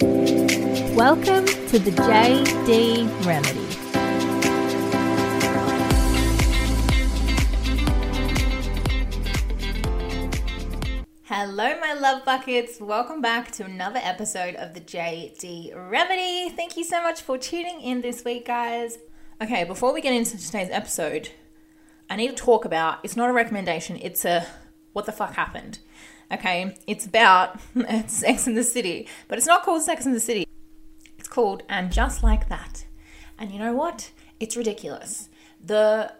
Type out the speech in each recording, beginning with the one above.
Welcome to the JD Remedy. Hello, my love buckets. Welcome back to another episode of the JD Remedy. Thank you so much for tuning in this week, guys. Okay, before we get into today's episode, I need to talk about it's not a recommendation, it's a what the fuck happened. Okay, it's about Sex in the City, but it's not called Sex in the City. It's called And Just Like That. And you know what? It's ridiculous. The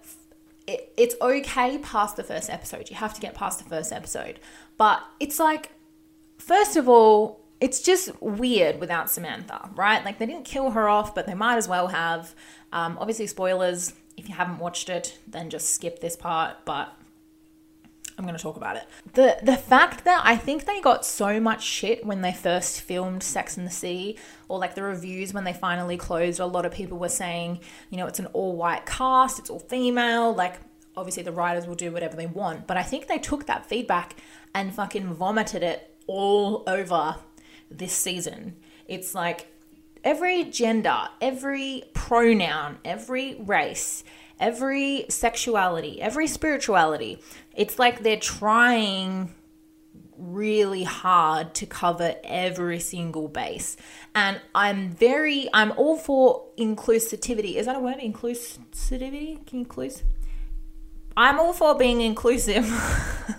it, it's okay past the first episode. You have to get past the first episode. But it's like, first of all, it's just weird without Samantha, right? Like they didn't kill her off, but they might as well have. Um, obviously, spoilers. If you haven't watched it, then just skip this part. But I'm going to talk about it. The the fact that I think they got so much shit when they first filmed Sex and the City or like the reviews when they finally closed, a lot of people were saying, you know, it's an all white cast, it's all female, like obviously the writers will do whatever they want, but I think they took that feedback and fucking vomited it all over this season. It's like every gender, every pronoun, every race, every sexuality, every spirituality, it's like they're trying really hard to cover every single base. And I'm very, I'm all for inclusivity. Is that a word? Inclusivity? Can you include? I'm all for being inclusive.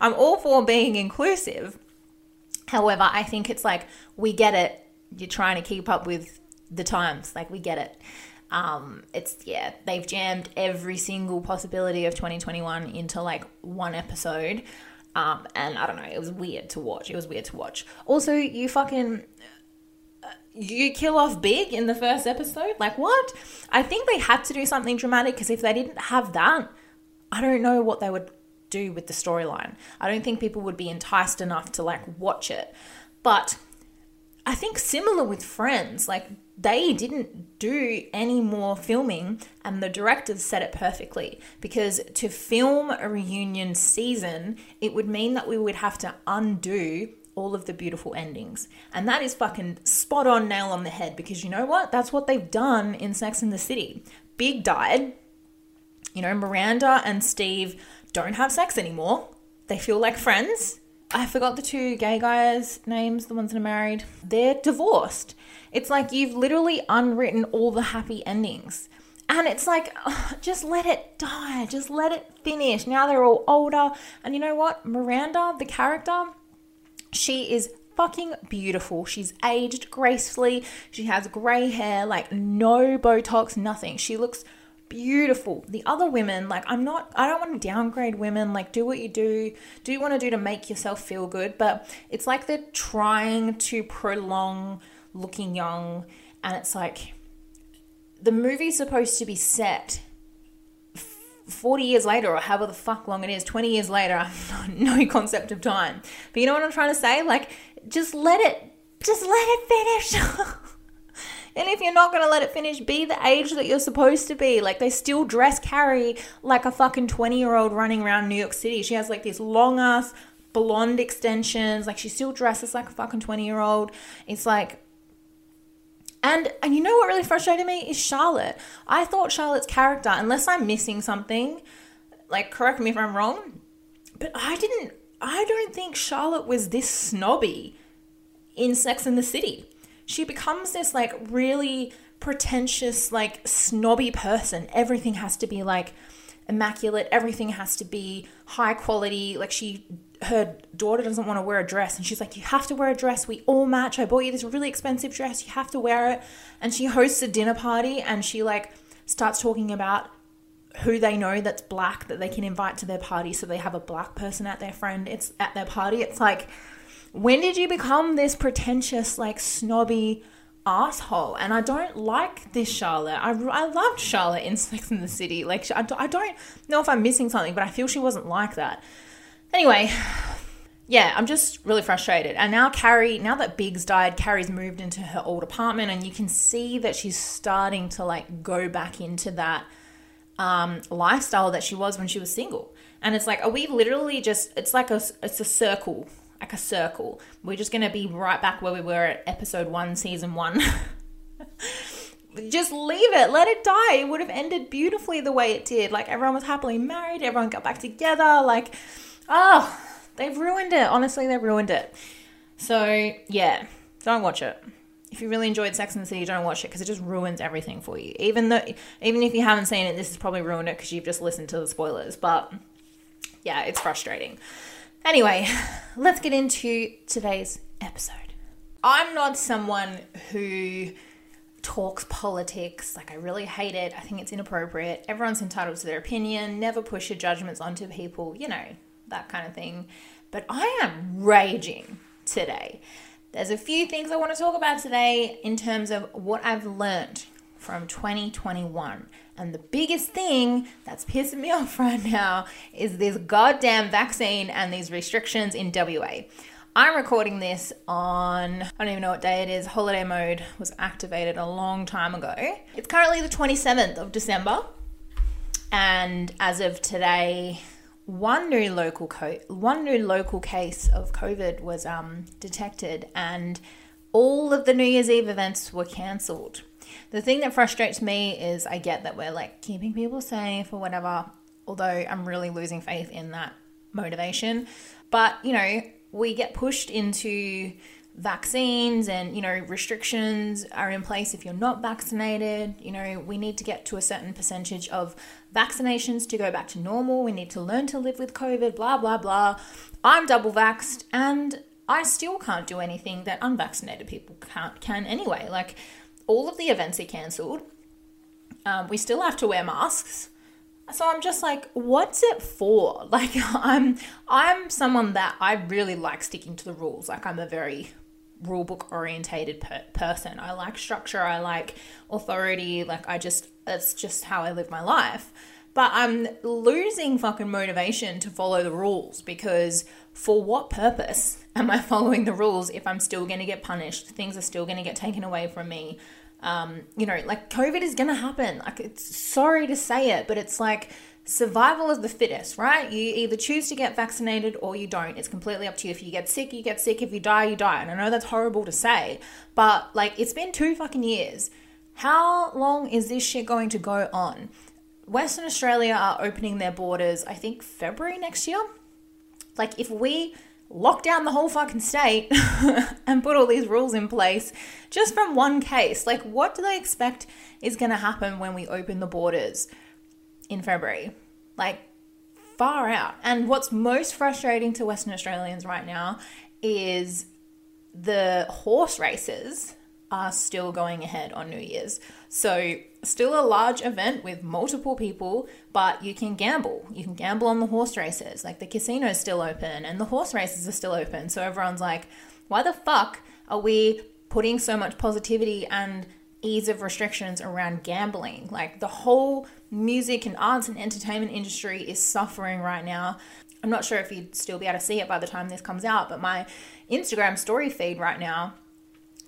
I'm all for being inclusive. However, I think it's like we get it. You're trying to keep up with the times. Like we get it. Um, it's yeah, they've jammed every single possibility of 2021 into like one episode. Um, and I don't know, it was weird to watch. It was weird to watch. Also, you fucking uh, you kill off Big in the first episode. Like what? I think they had to do something dramatic because if they didn't have that, I don't know what they would do with the storyline. I don't think people would be enticed enough to like watch it. But I think similar with Friends, like they didn't do any more filming and the directors said it perfectly because to film a reunion season, it would mean that we would have to undo all of the beautiful endings. And that is fucking spot on nail on the head because you know what? That's what they've done in Sex in the City. Big died. You know, Miranda and Steve don't have sex anymore. They feel like friends. I forgot the two gay guys' names, the ones that are married. They're divorced. It's like you've literally unwritten all the happy endings. And it's like, just let it die. Just let it finish. Now they're all older. And you know what? Miranda, the character, she is fucking beautiful. She's aged gracefully. She has grey hair, like no Botox, nothing. She looks beautiful. The other women, like I'm not I don't want to downgrade women, like do what you do, do you want to do to make yourself feel good, but it's like they're trying to prolong looking young and it's like the movie's supposed to be set 40 years later or however the fuck long it is 20 years later i have no concept of time. But you know what i'm trying to say? Like just let it just let it finish And if you're not going to let it finish, be the age that you're supposed to be. Like they still dress Carrie like a fucking 20 year old running around New York City. She has like these long ass blonde extensions. Like she still dresses like a fucking 20 year old. It's like, and and you know what really frustrated me is Charlotte. I thought Charlotte's character, unless I'm missing something, like correct me if I'm wrong, but I didn't I don't think Charlotte was this snobby in Sex in the City she becomes this like really pretentious, like snobby person. Everything has to be like immaculate, everything has to be high quality. Like she her daughter doesn't want to wear a dress and she's like you have to wear a dress. We all match. I bought you this really expensive dress. You have to wear it. And she hosts a dinner party and she like starts talking about who they know that's black that they can invite to their party so they have a black person at their friend it's at their party. It's like when did you become this pretentious, like snobby asshole? And I don't like this Charlotte. I, I loved Charlotte in Sex in the City. Like, I, I don't know if I'm missing something, but I feel she wasn't like that. Anyway, yeah, I'm just really frustrated. And now Carrie, now that Big's died, Carrie's moved into her old apartment, and you can see that she's starting to like go back into that um, lifestyle that she was when she was single. And it's like, are we literally just? It's like a, it's a circle like a circle. We're just going to be right back where we were at episode one, season one. just leave it, let it die. It would have ended beautifully the way it did. Like everyone was happily married, everyone got back together. Like, oh, they've ruined it. Honestly, they've ruined it. So, yeah, don't watch it. If you really enjoyed Sex and the City, don't watch it because it just ruins everything for you. Even though, even if you haven't seen it, this has probably ruined it because you've just listened to the spoilers. But yeah, it's frustrating. Anyway, let's get into today's episode. I'm not someone who talks politics. Like, I really hate it. I think it's inappropriate. Everyone's entitled to their opinion. Never push your judgments onto people, you know, that kind of thing. But I am raging today. There's a few things I want to talk about today in terms of what I've learned from 2021. And the biggest thing that's pissing me off right now is this goddamn vaccine and these restrictions in WA. I'm recording this on, I don't even know what day it is. Holiday mode was activated a long time ago. It's currently the 27th of December. And as of today, one new local co- one new local case of COVID was um, detected, and all of the New Year's Eve events were cancelled. The thing that frustrates me is I get that we're like keeping people safe or whatever, although I'm really losing faith in that motivation. But you know, we get pushed into vaccines and you know restrictions are in place if you're not vaccinated. You know we need to get to a certain percentage of vaccinations to go back to normal. We need to learn to live with covid blah blah blah. I'm double vaxxed and i still can't do anything that unvaccinated people can't can anyway. Like all of the events are cancelled. Um, we still have to wear masks. So i'm just like what's it for? Like i'm i'm someone that i really like sticking to the rules. Like i'm a very rule book orientated per- person. I like structure. I like authority. Like i just that's just how i live my life but i'm losing fucking motivation to follow the rules because for what purpose am i following the rules if i'm still going to get punished things are still going to get taken away from me um, you know, like COVID is going to happen. Like, it's sorry to say it, but it's like survival of the fittest, right? You either choose to get vaccinated or you don't. It's completely up to you. If you get sick, you get sick. If you die, you die. And I know that's horrible to say, but like, it's been two fucking years. How long is this shit going to go on? Western Australia are opening their borders, I think February next year. Like, if we lock down the whole fucking state and put all these rules in place just from one case. Like, what do they expect is going to happen when we open the borders in February? Like, far out. And what's most frustrating to Western Australians right now is the horse races are still going ahead on New Year's. So, still a large event with multiple people, but you can gamble. You can gamble on the horse races. Like the casino's still open and the horse races are still open. So, everyone's like, why the fuck are we putting so much positivity and ease of restrictions around gambling? Like, the whole music and arts and entertainment industry is suffering right now. I'm not sure if you'd still be able to see it by the time this comes out, but my Instagram story feed right now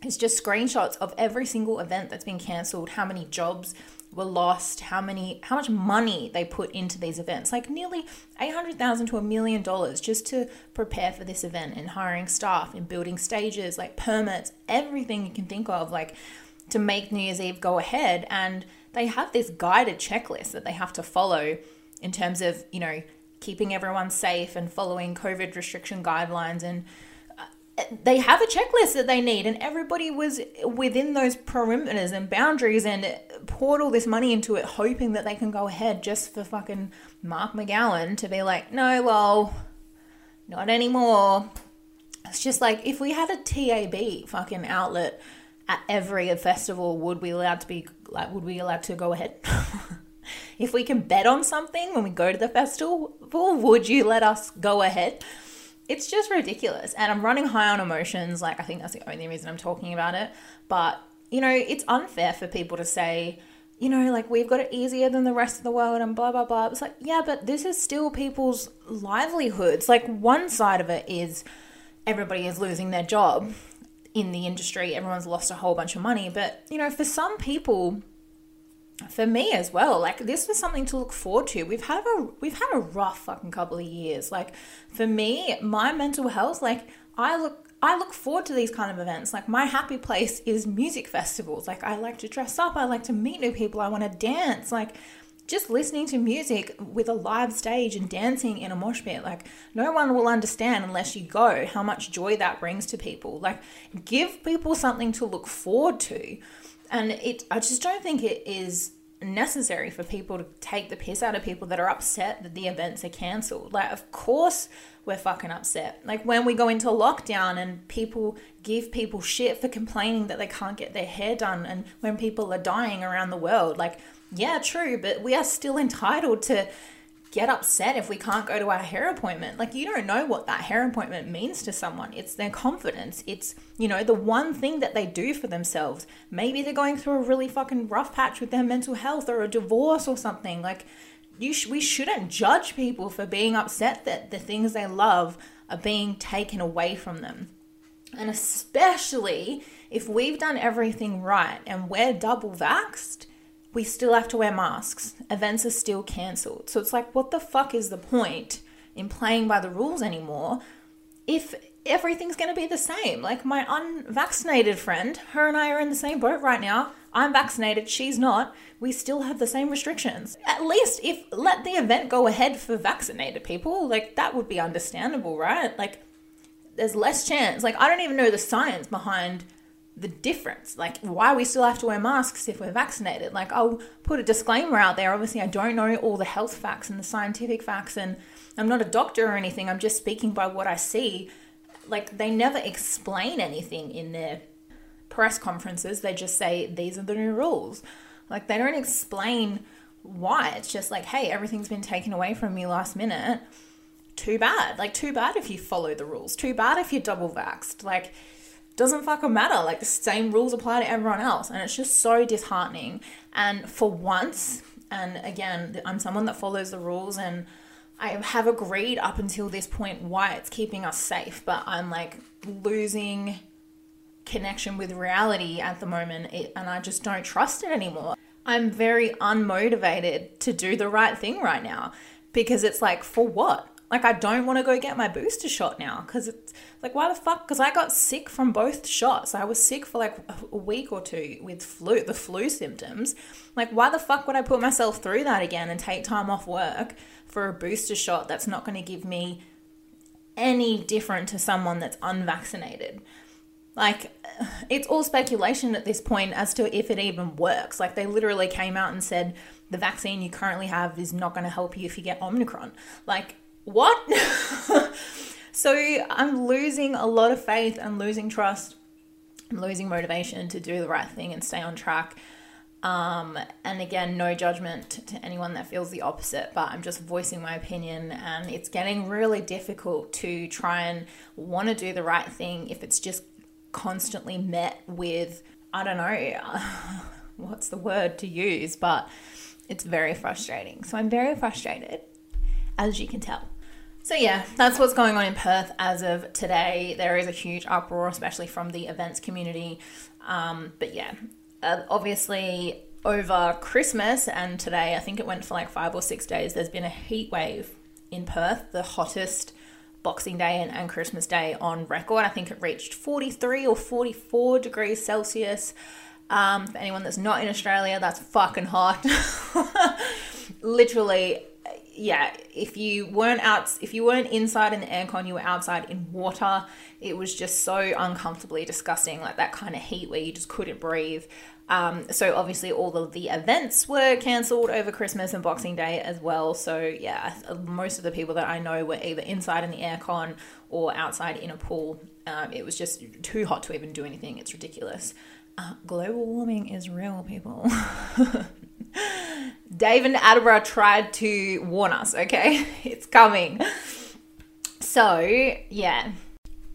it's just screenshots of every single event that's been cancelled, how many jobs were lost, how many how much money they put into these events. Like nearly 800,000 to a million dollars just to prepare for this event and hiring staff and building stages, like permits, everything you can think of like to make New Year's Eve go ahead and they have this guided checklist that they have to follow in terms of, you know, keeping everyone safe and following COVID restriction guidelines and they have a checklist that they need, and everybody was within those perimeters and boundaries and poured all this money into it, hoping that they can go ahead just for fucking Mark McGowan to be like, no, well, not anymore. It's just like if we had a TAB fucking outlet at every festival, would we allowed to be like, would we allowed to go ahead? if we can bet on something when we go to the festival, would you let us go ahead? It's just ridiculous. And I'm running high on emotions. Like, I think that's the only reason I'm talking about it. But, you know, it's unfair for people to say, you know, like we've got it easier than the rest of the world and blah, blah, blah. It's like, yeah, but this is still people's livelihoods. Like, one side of it is everybody is losing their job in the industry, everyone's lost a whole bunch of money. But, you know, for some people, for me as well like this was something to look forward to we've had a we've had a rough fucking couple of years like for me my mental health like I look I look forward to these kind of events. Like my happy place is music festivals. Like I like to dress up, I like to meet new people, I want to dance. Like just listening to music with a live stage and dancing in a mosh pit, like no one will understand unless you go how much joy that brings to people. Like give people something to look forward to. And it I just don't think it is necessary for people to take the piss out of people that are upset that the events are cancelled. Like, of course, we're fucking upset. Like, when we go into lockdown and people give people shit for complaining that they can't get their hair done, and when people are dying around the world, like, yeah, true, but we are still entitled to get upset if we can't go to our hair appointment. Like, you don't know what that hair appointment means to someone. It's their confidence. It's, you know, the one thing that they do for themselves. Maybe they're going through a really fucking rough patch with their mental health or a divorce or something. Like, you sh- we shouldn't judge people for being upset that the things they love are being taken away from them. And especially if we've done everything right and we're double vaxxed we still have to wear masks. Events are still cancelled. So it's like, what the fuck is the point in playing by the rules anymore if everything's going to be the same? Like my unvaccinated friend, her and I are in the same boat right now. I'm vaccinated, she's not. We still have the same restrictions. At least if let the event go ahead for vaccinated people, like that would be understandable, right? Like there's less chance. Like I don't even know the science behind the difference. Like, why we still have to wear masks if we're vaccinated. Like, I'll put a disclaimer out there. Obviously, I don't know all the health facts and the scientific facts, and I'm not a doctor or anything. I'm just speaking by what I see. Like, they never explain anything in their press conferences. They just say, these are the new rules. Like, they don't explain why. It's just like, hey, everything's been taken away from me last minute. Too bad. Like, too bad if you follow the rules. Too bad if you're double vaxxed. Like, doesn't fucking matter. Like the same rules apply to everyone else. And it's just so disheartening. And for once, and again, I'm someone that follows the rules and I have agreed up until this point why it's keeping us safe, but I'm like losing connection with reality at the moment and I just don't trust it anymore. I'm very unmotivated to do the right thing right now because it's like, for what? Like, I don't want to go get my booster shot now because it's like, why the fuck? Because I got sick from both shots. I was sick for like a week or two with flu, the flu symptoms. Like, why the fuck would I put myself through that again and take time off work for a booster shot that's not going to give me any different to someone that's unvaccinated? Like, it's all speculation at this point as to if it even works. Like, they literally came out and said the vaccine you currently have is not going to help you if you get Omicron. Like, what? so I'm losing a lot of faith and losing trust. I'm losing motivation to do the right thing and stay on track. Um, and again, no judgment to anyone that feels the opposite, but I'm just voicing my opinion. And it's getting really difficult to try and want to do the right thing if it's just constantly met with, I don't know, what's the word to use, but it's very frustrating. So I'm very frustrated, as you can tell. So, yeah, that's what's going on in Perth as of today. There is a huge uproar, especially from the events community. Um, but yeah, uh, obviously, over Christmas and today, I think it went for like five or six days, there's been a heat wave in Perth, the hottest Boxing Day and, and Christmas Day on record. I think it reached 43 or 44 degrees Celsius. Um, for anyone that's not in Australia, that's fucking hot. Literally, yeah, if you weren't out, if you weren't inside in the aircon, you were outside in water. It was just so uncomfortably disgusting, like that kind of heat where you just couldn't breathe. Um, so obviously, all of the events were cancelled over Christmas and Boxing Day as well. So yeah, most of the people that I know were either inside in the aircon or outside in a pool. Um, it was just too hot to even do anything. It's ridiculous. Uh, global warming is real, people. David Attenborough tried to warn us, okay? It's coming. So, yeah,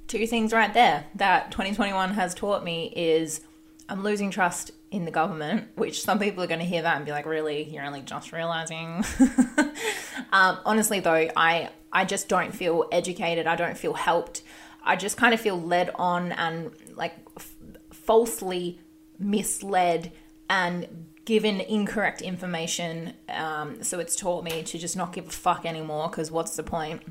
two things right there that 2021 has taught me is I'm losing trust in the government, which some people are going to hear that and be like, really? You're only just realizing? um, honestly, though, I, I just don't feel educated. I don't feel helped. I just kind of feel led on and like f- falsely misled and given incorrect information. Um, so it's taught me to just not give a fuck anymore because what's the point?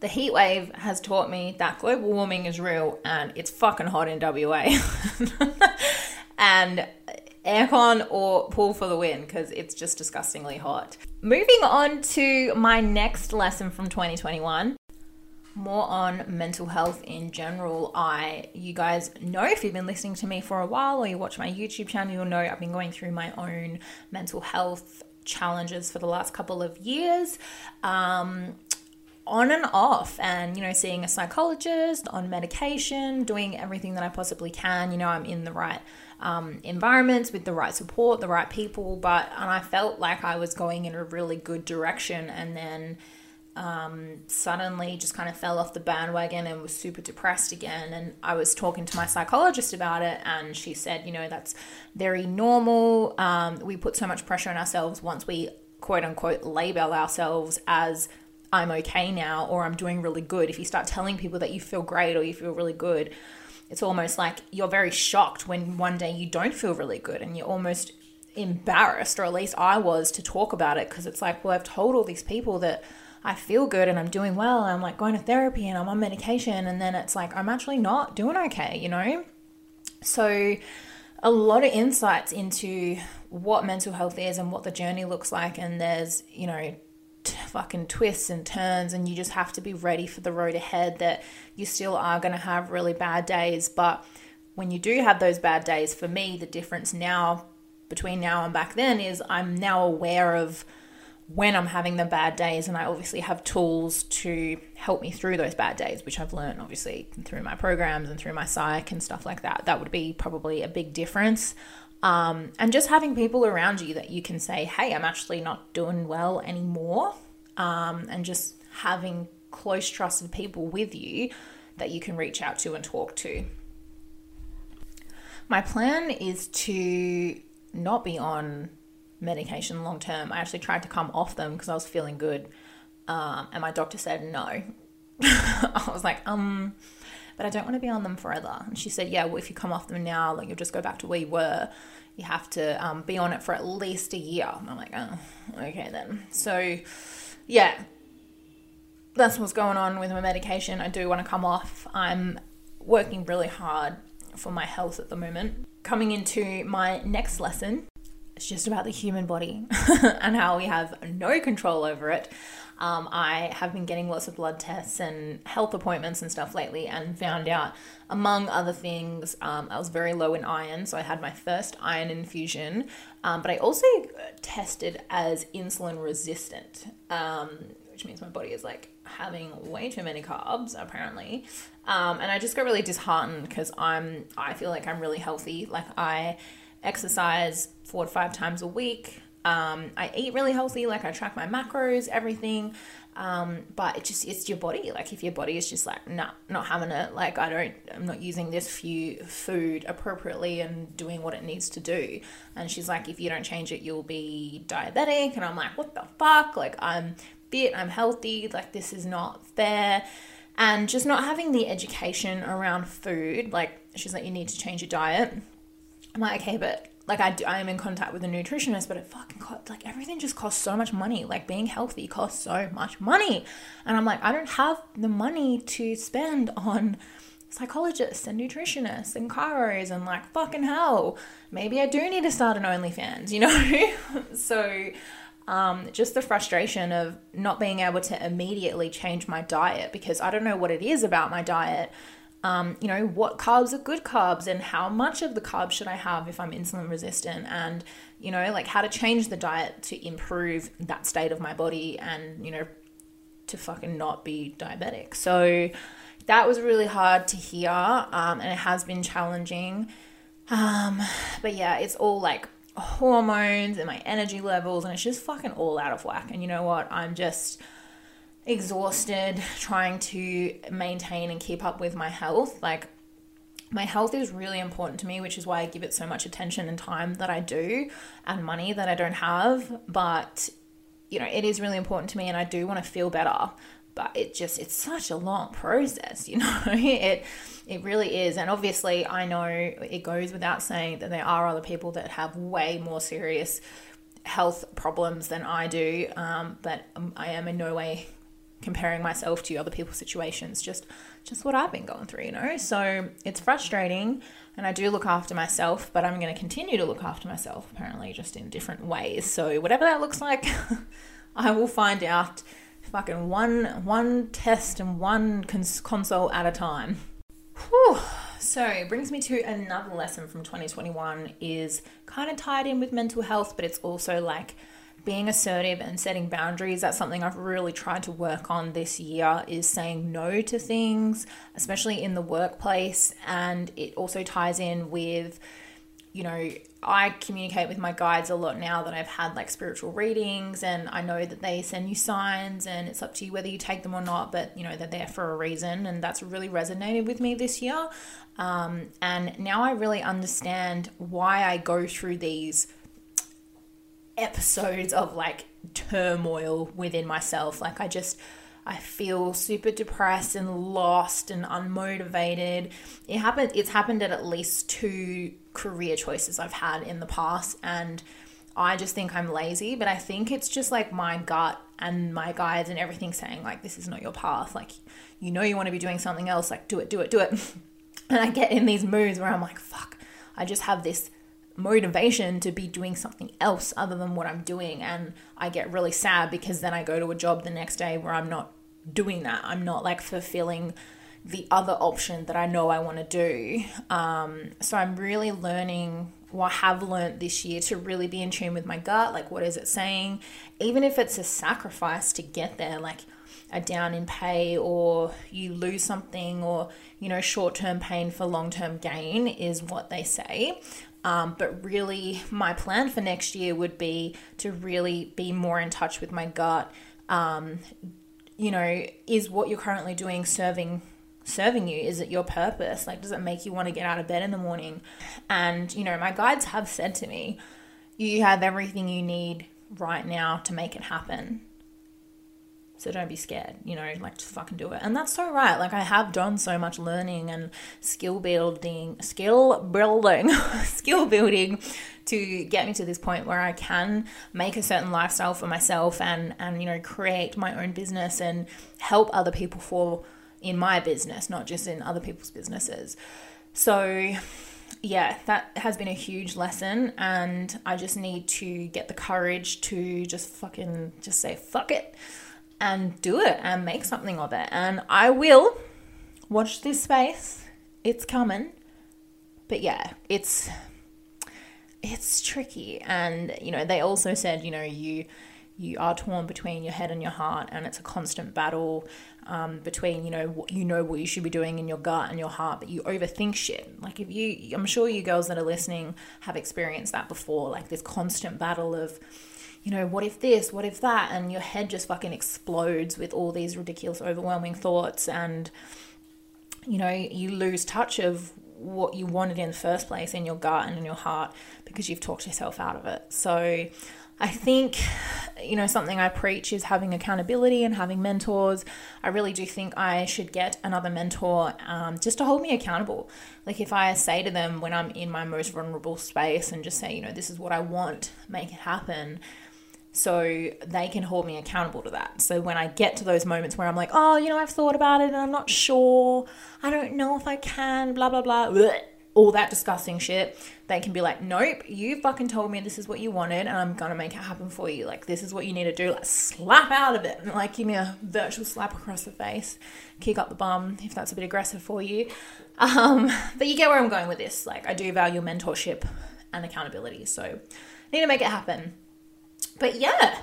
the heat wave has taught me that global warming is real and it's fucking hot in WA. and aircon or pull for the win because it's just disgustingly hot. Moving on to my next lesson from 2021 more on mental health in general. I you guys know if you've been listening to me for a while or you watch my YouTube channel, you'll know I've been going through my own mental health challenges for the last couple of years. Um, on and off and you know seeing a psychologist on medication doing everything that i possibly can you know i'm in the right um, environments with the right support the right people but and i felt like i was going in a really good direction and then um, suddenly just kind of fell off the bandwagon and was super depressed again. And I was talking to my psychologist about it, and she said, you know, that's very normal. Um, we put so much pressure on ourselves once we quote unquote label ourselves as I'm okay now or I'm doing really good. If you start telling people that you feel great or you feel really good, it's almost like you're very shocked when one day you don't feel really good and you're almost embarrassed, or at least I was, to talk about it because it's like, well, I've told all these people that I feel good and I'm doing well. And I'm like going to therapy and I'm on medication. And then it's like, I'm actually not doing okay, you know? So, a lot of insights into what mental health is and what the journey looks like. And there's, you know, fucking twists and turns. And you just have to be ready for the road ahead that you still are going to have really bad days. But when you do have those bad days, for me, the difference now between now and back then is I'm now aware of when I'm having the bad days, and I obviously have tools to help me through those bad days, which I've learned obviously through my programs and through my psych and stuff like that. That would be probably a big difference. Um, and just having people around you that you can say, hey, I'm actually not doing well anymore. Um, and just having close, trusted people with you that you can reach out to and talk to. My plan is to not be on medication long term. I actually tried to come off them because I was feeling good. Um, and my doctor said no. I was like, um, but I don't want to be on them forever. And she said, yeah, well, if you come off them now, like you'll just go back to where you were. You have to um, be on it for at least a year. And I'm like, oh, okay then. So, yeah, that's what's going on with my medication. I do want to come off. I'm working really hard for my health at the moment. Coming into my next lesson, it's just about the human body and how we have no control over it. Um, I have been getting lots of blood tests and health appointments and stuff lately, and found out, among other things, um, I was very low in iron, so I had my first iron infusion. Um, but I also tested as insulin resistant, um, which means my body is like having way too many carbs apparently. Um, and I just got really disheartened because I'm I feel like I'm really healthy. Like I exercise four to five times a week. Um, I eat really healthy, like I track my macros, everything. Um, but it just it's your body. Like if your body is just like, nah, not having it. Like I don't, I'm not using this few food appropriately and doing what it needs to do. And she's like, if you don't change it, you'll be diabetic. And I'm like, what the fuck? Like I'm fit, I'm healthy. Like this is not fair. And just not having the education around food. Like she's like, you need to change your diet I'm like, okay, but like I, do, I am in contact with a nutritionist, but it fucking costs, like everything just costs so much money. Like being healthy costs so much money. And I'm like, I don't have the money to spend on psychologists and nutritionists and chiros and like fucking hell. Maybe I do need to start an OnlyFans, you know? so um, just the frustration of not being able to immediately change my diet because I don't know what it is about my diet um, you know, what carbs are good carbs and how much of the carbs should I have if I'm insulin resistant, and, you know, like how to change the diet to improve that state of my body and, you know, to fucking not be diabetic. So that was really hard to hear, um, and it has been challenging. Um, but yeah, it's all like hormones and my energy levels, and it's just fucking all out of whack. And you know what? I'm just exhausted trying to maintain and keep up with my health. Like, my health is really important to me, which is why I give it so much attention and time that I do and money that I don't have. But, you know, it is really important to me and I do want to feel better. But it just it's such a long process, you know. it it really is. And obviously I know it goes without saying that there are other people that have way more serious health problems than I do. Um, but I am in no way comparing myself to other people's situations, just just what I've been going through, you know? So it's frustrating and I do look after myself, but I'm going to continue to look after myself apparently just in different ways. So whatever that looks like, I will find out fucking one one test and one cons- console at a time. Whew. So it brings me to another lesson from 2021 is kind of tied in with mental health, but it's also like being assertive and setting boundaries that's something i've really tried to work on this year is saying no to things especially in the workplace. And it also ties in with you know i communicate with my guides a lot now that i've had like spiritual readings and i know that they send you signs and it's up to you whether you take them or not but you know they're there for a reason and that's really resonated with me this year. Um, and now i really understand why i go through these episodes of like turmoil within myself. Like I just I feel super depressed and lost and unmotivated. It happened it's happened at at least two career choices I've had in the past and I just think I'm lazy, but I think it's just like my gut and my guides and everything saying like this is not your path. Like you know you want to be doing something else, like do it, do it, do it. and I get in these moods where I'm like, fuck, I just have this motivation to be doing something else other than what I'm doing. And I get really sad because then I go to a job the next day where I'm not doing that. I'm not like fulfilling the other option that I know I want to do. Um, so I'm really learning what I have learned this year to really be in tune with my gut. Like, what is it saying? Even if it's a sacrifice to get there, like a down in pay or you lose something or, you know, short term pain for long term gain is what they say. Um, but really, my plan for next year would be to really be more in touch with my gut. Um, you know, is what you're currently doing serving serving you? Is it your purpose? Like, does it make you want to get out of bed in the morning? And you know, my guides have said to me, "You have everything you need right now to make it happen." So don't be scared, you know, like just fucking do it. And that's so right. Like I have done so much learning and skill building, skill building, skill building to get me to this point where I can make a certain lifestyle for myself and and you know, create my own business and help other people for in my business, not just in other people's businesses. So yeah, that has been a huge lesson and I just need to get the courage to just fucking just say fuck it and do it and make something of it. And I will watch this space. It's coming. But yeah, it's it's tricky and you know, they also said, you know, you you are torn between your head and your heart and it's a constant battle um, between you know what you know what you should be doing in your gut and your heart but you overthink shit like if you i'm sure you girls that are listening have experienced that before like this constant battle of you know, what if this, what if that? And your head just fucking explodes with all these ridiculous, overwhelming thoughts. And, you know, you lose touch of what you wanted in the first place in your gut and in your heart because you've talked yourself out of it. So, I think, you know, something I preach is having accountability and having mentors. I really do think I should get another mentor um, just to hold me accountable. Like, if I say to them when I'm in my most vulnerable space and just say, you know, this is what I want, make it happen, so they can hold me accountable to that. So when I get to those moments where I'm like, oh, you know, I've thought about it and I'm not sure, I don't know if I can, blah, blah, blah, bleh, all that disgusting shit, they can be like, nope, you fucking told me this is what you wanted and I'm gonna make it happen for you. Like, this is what you need to do. Like, slap out of it like give me a virtual slap across the face, kick up the bum if that's a bit aggressive for you. Um, but you get where I'm going with this. Like, I do value mentorship and accountability. So, I need to make it happen. But yeah.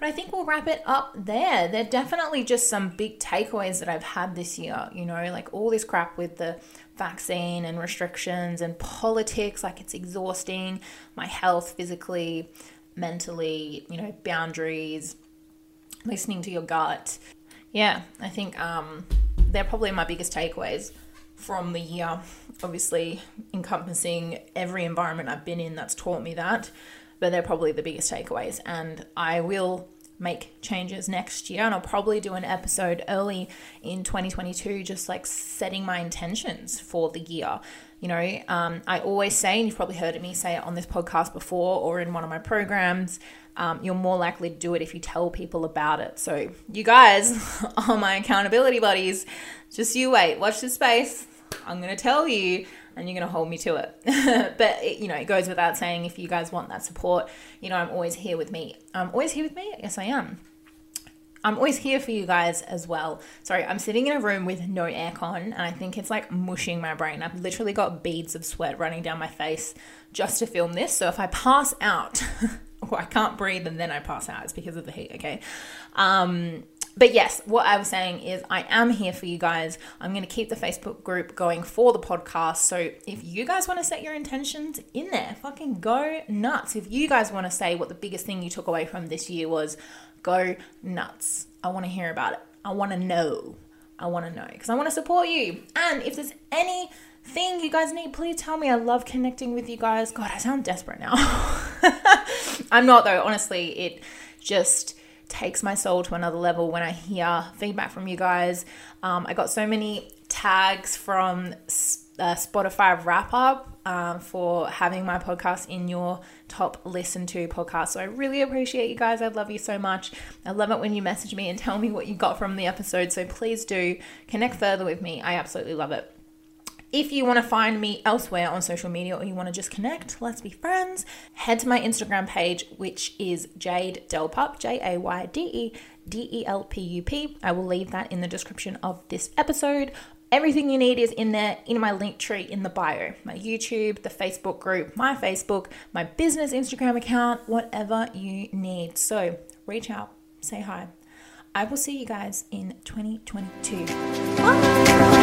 But I think we'll wrap it up there. They're definitely just some big takeaways that I've had this year. You know, like all this crap with the vaccine and restrictions and politics, like it's exhausting. My health physically, mentally, you know, boundaries, listening to your gut. Yeah, I think um, they're probably my biggest takeaways from the year. Obviously, encompassing every environment I've been in that's taught me that but they're probably the biggest takeaways. And I will make changes next year. And I'll probably do an episode early in 2022, just like setting my intentions for the year. You know, um, I always say, and you've probably heard me say it on this podcast before or in one of my programs, um, you're more likely to do it if you tell people about it. So, you guys are my accountability buddies. Just you wait, watch this space. I'm to tell you and you're going to hold me to it. but, it, you know, it goes without saying if you guys want that support, you know, I'm always here with me. I'm always here with me? Yes, I am. I'm always here for you guys as well. Sorry, I'm sitting in a room with no aircon and I think it's like mushing my brain. I've literally got beads of sweat running down my face just to film this. So if I pass out or I can't breathe and then I pass out, it's because of the heat, okay? Um, but yes, what I was saying is I am here for you guys. I'm going to keep the Facebook group going for the podcast. So if you guys want to set your intentions in there, fucking go nuts. If you guys want to say what the biggest thing you took away from this year was, go nuts. I want to hear about it. I want to know. I want to know because I want to support you. And if there's anything you guys need, please tell me. I love connecting with you guys. God, I sound desperate now. I'm not though. Honestly, it just takes my soul to another level when I hear feedback from you guys. Um, I got so many tags from uh, Spotify wrap up um, for having my podcast in your top listen to podcast. So I really appreciate you guys. I love you so much. I love it when you message me and tell me what you got from the episode. So please do connect further with me. I absolutely love it. If you want to find me elsewhere on social media or you want to just connect, let's be friends, head to my Instagram page, which is Jayde Delpup, J A Y D E D E L P U P. I will leave that in the description of this episode. Everything you need is in there in my Linktree in the bio. My YouTube, the Facebook group, my Facebook, my business Instagram account, whatever you need. So reach out, say hi. I will see you guys in 2022. Bye.